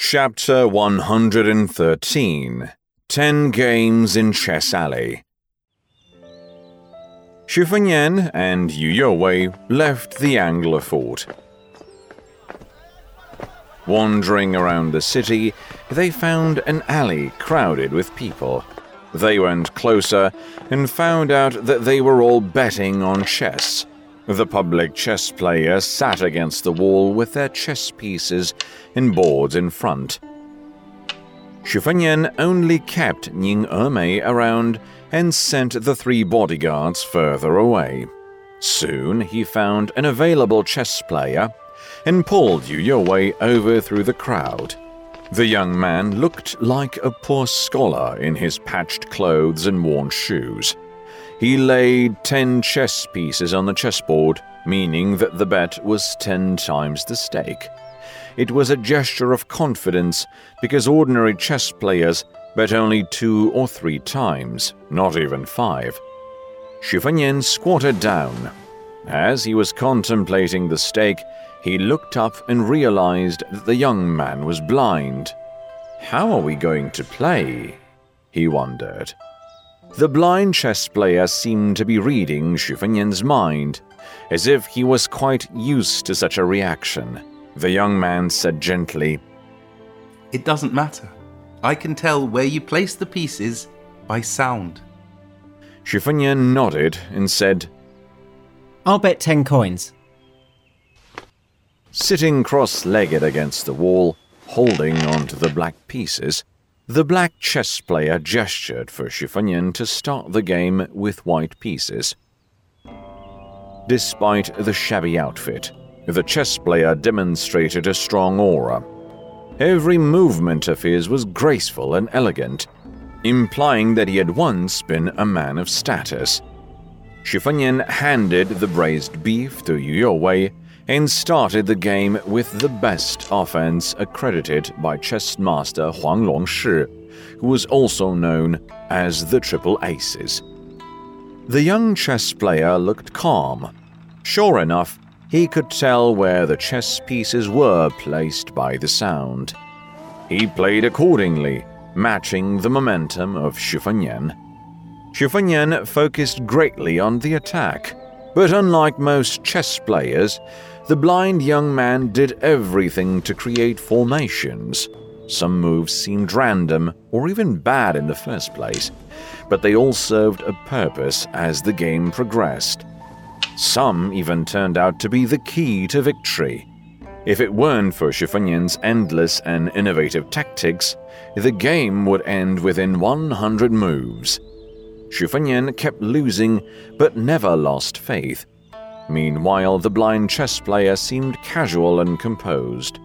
Chapter 113 Ten Games in Chess Alley. Xu Fengnian and Yu Youwei left the Anglerfort. Wandering around the city, they found an alley crowded with people. They went closer and found out that they were all betting on chess. The public chess players sat against the wall with their chess pieces and boards in front. Xu Fengnian only kept Ning Emei around and sent the three bodyguards further away. Soon he found an available chess player and pulled Yu Youwei over through the crowd. The young man looked like a poor scholar in his patched clothes and worn shoes. He laid ten chess pieces on the chessboard, meaning that the bet was ten times the stake. It was a gesture of confidence because ordinary chess players bet only two or three times, not even five. Fengnian squatted down. As he was contemplating the stake, he looked up and realized that the young man was blind. How are we going to play? He wondered. The blind chess player seemed to be reading Xu Fengnian's mind, as if he was quite used to such a reaction. The young man said gently, It doesn't matter. I can tell where you place the pieces by sound. Xu Fengnian nodded and said, I'll bet 10 coins. Sitting cross legged against the wall, holding onto the black pieces, the black chess player gestured for Xu to start the game with white pieces. Despite the shabby outfit, the chess player demonstrated a strong aura. Every movement of his was graceful and elegant, implying that he had once been a man of status. Xu handed the braised beef to Yu Youwei and started the game with the best offense accredited by chess master Huang Longshi, who was also known as the Triple Aces. The young chess player looked calm. Sure enough, he could tell where the chess pieces were placed by the sound. He played accordingly, matching the momentum of Xu Fengnian. Xu Fengnian focused greatly on the attack, but unlike most chess players, the blind young man did everything to create formations. Some moves seemed random or even bad in the first place, but they all served a purpose as the game progressed. Some even turned out to be the key to victory. If it weren't for Xu endless and innovative tactics, the game would end within 100 moves. Xu kept losing but never lost faith. Meanwhile, the blind chess player seemed casual and composed.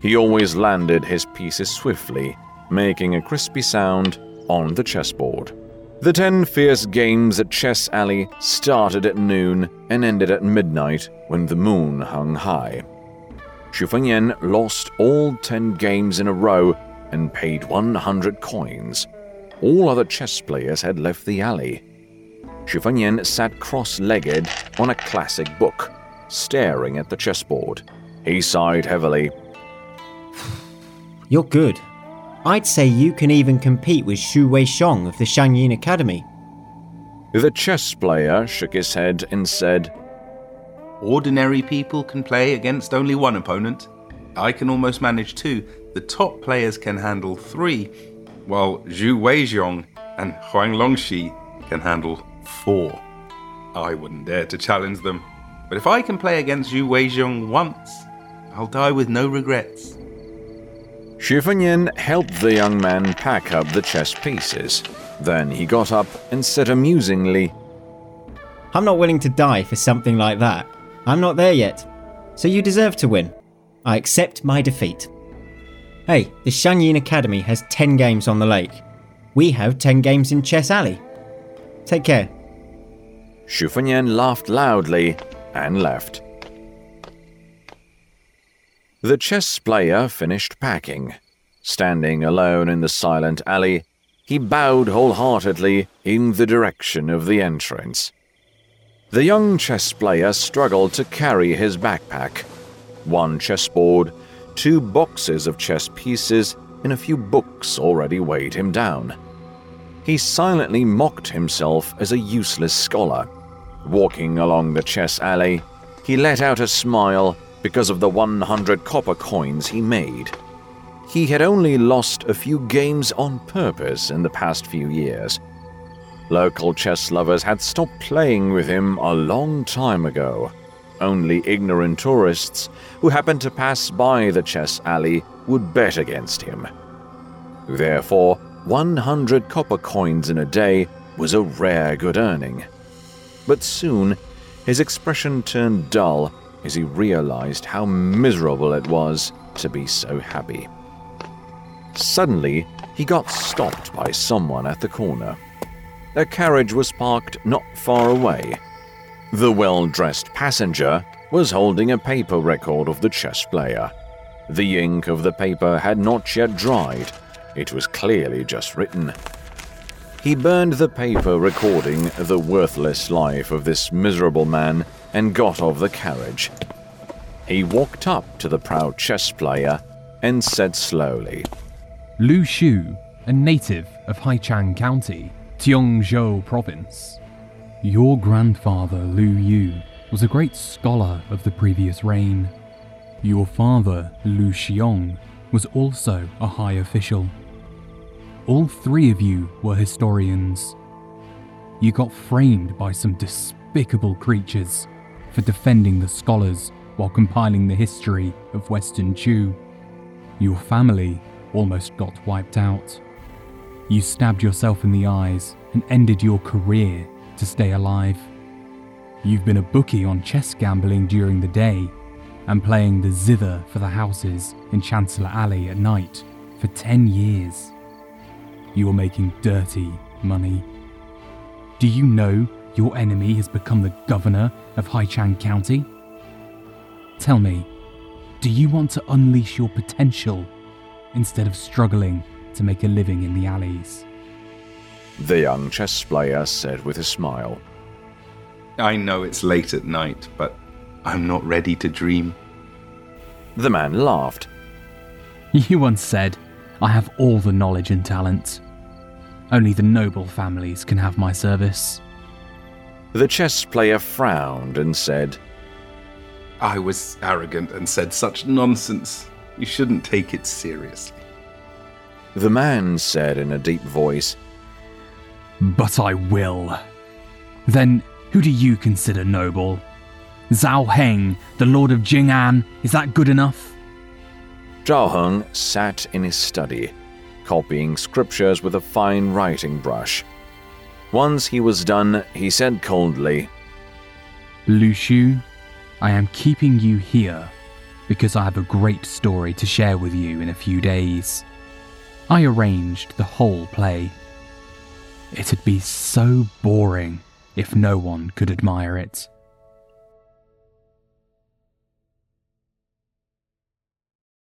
He always landed his pieces swiftly, making a crispy sound on the chessboard. The ten fierce games at Chess Alley started at noon and ended at midnight when the moon hung high. Xu Fengnian lost all ten games in a row and paid 100 coins. All other chess players had left the alley. Xu Fengnian sat cross legged on a classic book, staring at the chessboard. He sighed heavily. You're good. I'd say you can even compete with Xu Weixiong of the Shangyin Academy. The chess player shook his head and said, Ordinary people can play against only one opponent. I can almost manage two. The top players can handle three, while Xu Weixiong and Huang Longshi can handle four. I wouldn't dare to challenge them. But if I can play against Xu Weixiong once, I'll die with no regrets. Xu Fengnian helped the young man pack up the chess pieces. Then he got up and said amusingly, I'm not willing to die for something like that. I'm not there yet. So you deserve to win. I accept my defeat. Hey, the Shangyin Academy has 10 games on the lake. We have 10 games in Chess Alley. Take care. Fengnian laughed loudly and left. The chess player finished packing. Standing alone in the silent alley, he bowed wholeheartedly in the direction of the entrance. The young chess player struggled to carry his backpack. One chessboard, two boxes of chess pieces, and a few books already weighed him down. He silently mocked himself as a useless scholar. Walking along the chess alley, he let out a smile because of the 100 copper coins he made. He had only lost a few games on purpose in the past few years. Local chess lovers had stopped playing with him a long time ago. Only ignorant tourists who happened to pass by the chess alley would bet against him. Therefore, 100 copper coins in a day was a rare good earning. But soon, his expression turned dull as he realized how miserable it was to be so happy. Suddenly, he got stopped by someone at the corner. A carriage was parked not far away. The well dressed passenger was holding a paper record of the chess player. The ink of the paper had not yet dried, it was clearly just written. He burned the paper recording the worthless life of this miserable man and got off the carriage. He walked up to the proud chess player and said slowly, Lu Xu, a native of Haichang County, Tiongzhou Province. Your grandfather, Lu Yu, was a great scholar of the previous reign. Your father, Lu Xiong, was also a high official. All three of you were historians. You got framed by some despicable creatures for defending the scholars while compiling the history of Western Chu. Your family almost got wiped out. You stabbed yourself in the eyes and ended your career to stay alive. You've been a bookie on chess gambling during the day and playing the zither for the houses in Chancellor Alley at night for 10 years. You are making dirty money. Do you know your enemy has become the governor of Haichang County? Tell me, do you want to unleash your potential instead of struggling to make a living in the alleys? The young chess player said with a smile. I know it's late at night, but I'm not ready to dream. The man laughed. You once said, I have all the knowledge and talent. Only the noble families can have my service. The chess player frowned and said, I was arrogant and said such nonsense. You shouldn't take it seriously. The man said in a deep voice, But I will. Then who do you consider noble? Zhao Heng, the Lord of Jing'an, is that good enough? Zhao Heng sat in his study, copying scriptures with a fine writing brush. Once he was done, he said coldly, Lu Xu, I am keeping you here because I have a great story to share with you in a few days. I arranged the whole play. It'd be so boring if no one could admire it.